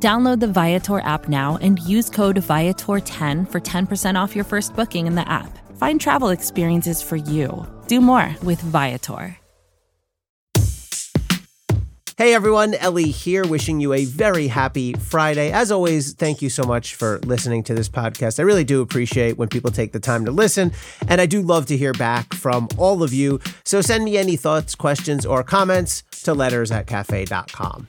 Download the Viator app now and use code Viator10 for 10% off your first booking in the app. Find travel experiences for you. Do more with Viator. Hey everyone, Elie here, wishing you a very happy Friday. As always, thank you so much for listening to this podcast. I really do appreciate when people take the time to listen, and I do love to hear back from all of you. So send me any thoughts, questions, or comments to letters at cafe.com.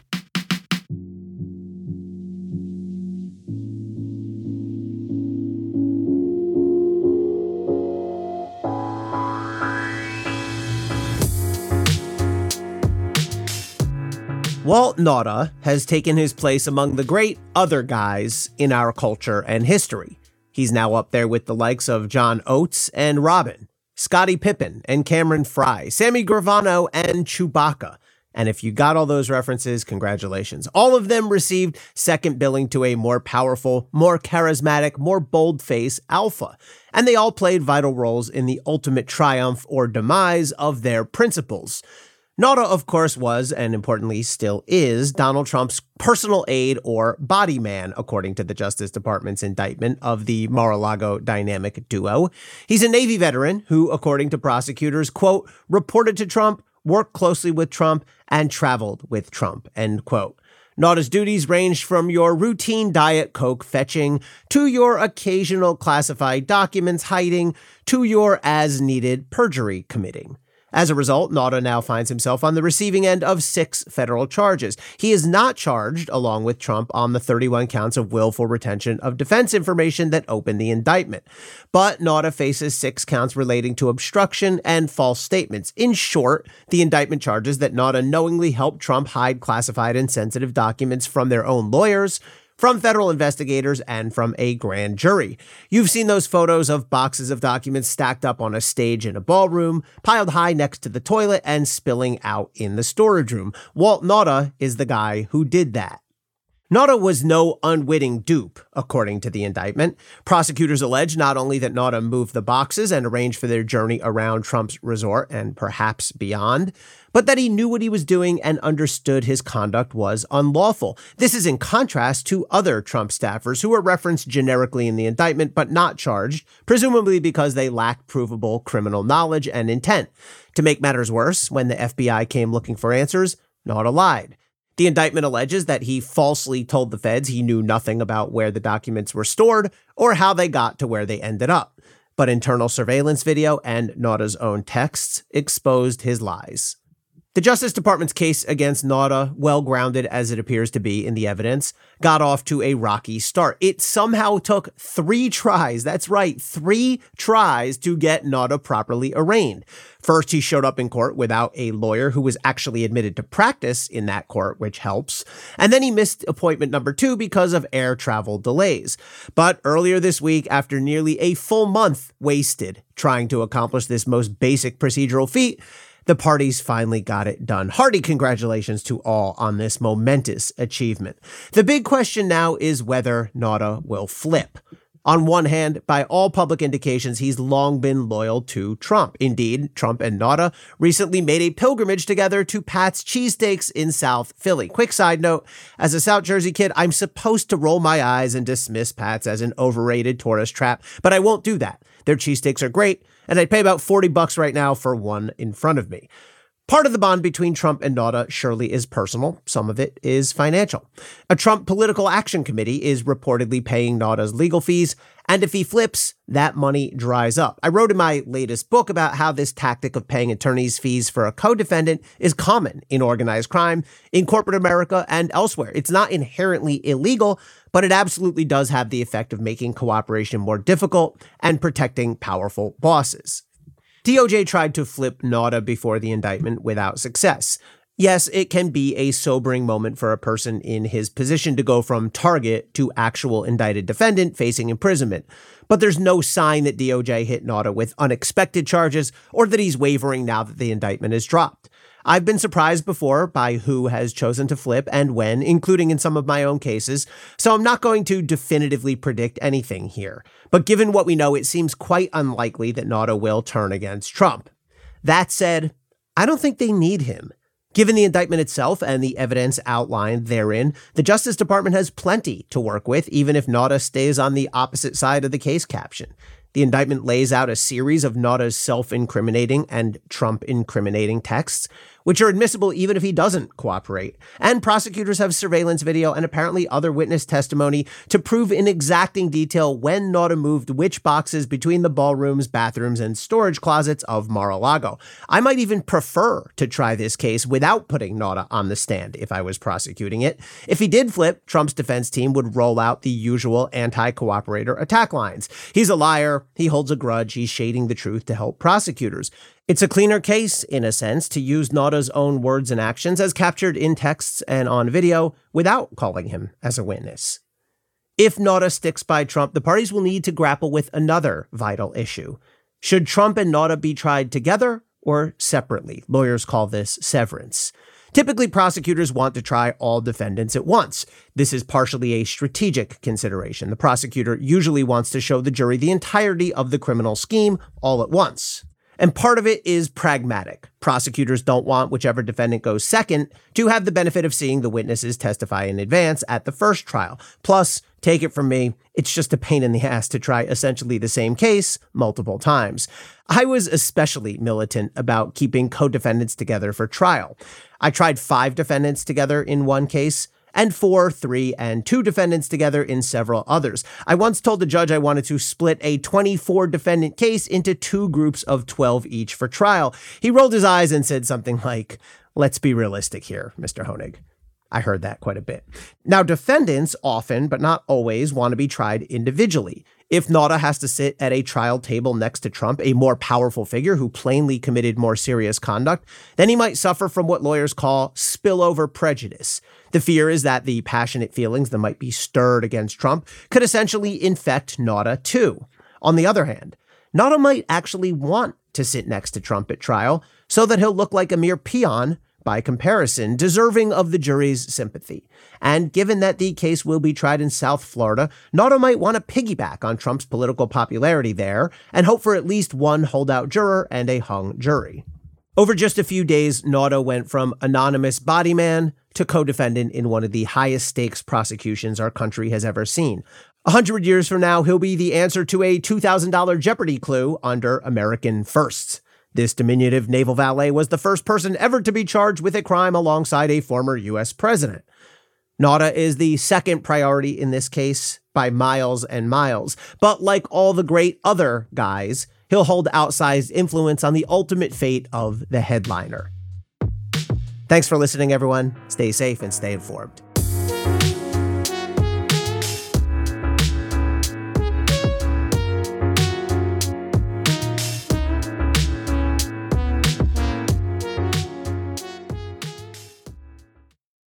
Walt Nauta has taken his place among the great other guys in our culture and history. He's now up there with the likes of John Oates and Robin, Scottie Pippen and Cameron Frye, Sammy Gravano and Chewbacca. And if you got all those references, congratulations. All of them received second billing to a more powerful, more charismatic, more bold face, Alpha. And they all played vital roles in the ultimate triumph or demise of their principals. Nauta, of course, was, and importantly still is, Donald Trump's personal aide or body man, according to the Justice Department's indictment of the Mar-a-Lago dynamic duo. He's a Navy veteran who, according to prosecutors, quote, reported to Trump, worked closely with Trump, and traveled with Trump, end quote. Nauta's duties ranged from your routine Diet Coke fetching to your occasional classified documents hiding to your as needed perjury committing. As a result, Nauta now finds himself on the receiving end of six federal charges. He is not charged, along with Trump, on the 31 counts of willful retention of defense information that opened the indictment. But Nauta faces six counts relating to obstruction and false statements. In short, the indictment charges that Nauta knowingly helped Trump hide classified and sensitive documents from their own lawyers, from federal investigators and from a grand jury. You've seen those photos of boxes of documents stacked up on a stage in a ballroom, piled high next to the toilet, and spilling out in the storage room. Walt Nauta is the guy who did that. Nauta was no unwitting dupe, according to the indictment. Prosecutors allege not only that Nauta moved the boxes and arranged for their journey around Trump's resort and perhaps beyond, but that he knew what he was doing and understood his conduct was unlawful. This is in contrast to other Trump staffers who were referenced generically in the indictment but not charged, presumably because they lacked provable criminal knowledge and intent. To make matters worse, when the FBI came looking for answers, Nauta lied. The indictment alleges that he falsely told the feds he knew nothing about where the documents were stored or how they got to where they ended up. But internal surveillance video and Nauta's own texts exposed his lies. The Justice Department's case against Nauta, well grounded as it appears to be in the evidence, got off to a rocky start. It somehow took three tries, that's right, three tries to get Nauta properly arraigned. First, he showed up in court without a lawyer who was actually admitted to practice in that court, which helps. And then he missed appointment number two because of air travel delays. But earlier this week, after nearly a full month wasted trying to accomplish this most basic procedural feat, the parties finally got it done. Hearty congratulations to all on this momentous achievement. The big question now is whether Nauta will flip. On one hand, by all public indications, he's long been loyal to Trump. Indeed, Trump and Nauta recently made a pilgrimage together to Pat's Cheesesteaks in South Philly. Quick side note as a South Jersey kid, I'm supposed to roll my eyes and dismiss Pat's as an overrated tourist trap, but I won't do that. Their cheesesteaks are great, and I'd pay about 40 bucks right now for one in front of me. Part of the bond between Trump and Nauta surely is personal. Some of it is financial. A Trump political action committee is reportedly paying Nauta's legal fees, and if he flips, that money dries up. I wrote in my latest book about how this tactic of paying attorney's fees for a co-defendant is common in organized crime, in corporate America, and elsewhere. It's not inherently illegal, but it absolutely does have the effect of making cooperation more difficult and protecting powerful bosses. DOJ tried to flip Nauta before the indictment without success. Yes, it can be a sobering moment for a person in his position to go from target to actual indicted defendant facing imprisonment. but there's no sign that DOJ hit Nauta with unexpected charges or that he's wavering now that the indictment is dropped. I've been surprised before by who has chosen to flip and when, including in some of my own cases, so I'm not going to definitively predict anything here. But given what we know, it seems quite unlikely that Nauta will turn against Trump. That said, I don't think they need him. Given the indictment itself and the evidence outlined therein, the Justice Department has plenty to work with, even if Nauta stays on the opposite side of the case caption. The indictment lays out a series of Nauta's self incriminating and Trump incriminating texts, which are admissible even if he doesn't cooperate. And prosecutors have surveillance video and apparently other witness testimony to prove in exacting detail when Nauta moved which boxes between the ballrooms, bathrooms, and storage closets of Mar-a-Lago. I might even prefer to try this case without putting Nauta on the stand if I was prosecuting it. If he did flip, Trump's defense team would roll out the usual anti-cooperator attack lines. He's a liar, he holds a grudge, he's shading the truth to help prosecutors. It's a cleaner case, in a sense, to use Nauta's own words and actions as captured in texts and on video without calling him as a witness. If Nauta sticks by Trump, the parties will need to grapple with another vital issue. Should Trump and Nauta be tried together or separately? Lawyers call this severance. Typically, prosecutors want to try all defendants at once. This is partially a strategic consideration. The prosecutor usually wants to show the jury the entirety of the criminal scheme all at once. And part of it is pragmatic. Prosecutors don't want whichever defendant goes second to have the benefit of seeing the witnesses testify in advance at the first trial. Plus, take it from me, it's just a pain in the ass to try essentially the same case multiple times. I was especially militant about keeping co defendants together for trial. I tried five defendants together in one case and four, three, and two defendants together in several others. I once told the judge I wanted to split a 24 defendant case into two groups of 12 each for trial. He rolled his eyes and said something like, Let's be realistic here, Mr. Honig. I heard that quite a bit. Now, defendants often, but not always, want to be tried individually. If Nauta has to sit at a trial table next to Trump, a more powerful figure who plainly committed more serious conduct, then he might suffer from what lawyers call spillover prejudice. The fear is that the passionate feelings that might be stirred against Trump could essentially infect Nauta too. On the other hand, Nauta might actually want to sit next to Trump at trial so that he'll look like a mere peon by comparison, deserving of the jury's sympathy. And given that the case will be tried in South Florida, Nauta might want to piggyback on Trump's political popularity there and hope for at least one holdout juror and a hung jury. Over just a few days, Nauta went from anonymous body man to co defendant in one of the highest stakes prosecutions our country has ever seen. A hundred years from now, he'll be the answer to a $2,000 Jeopardy clue under American Firsts. This diminutive naval valet was the first person ever to be charged with a crime alongside a former U.S. president. Nauta is the second priority in this case by miles and miles, but like all the great other guys, he'll hold outsized influence on the ultimate fate of the headliner. Thanks for listening, everyone. Stay safe and stay informed.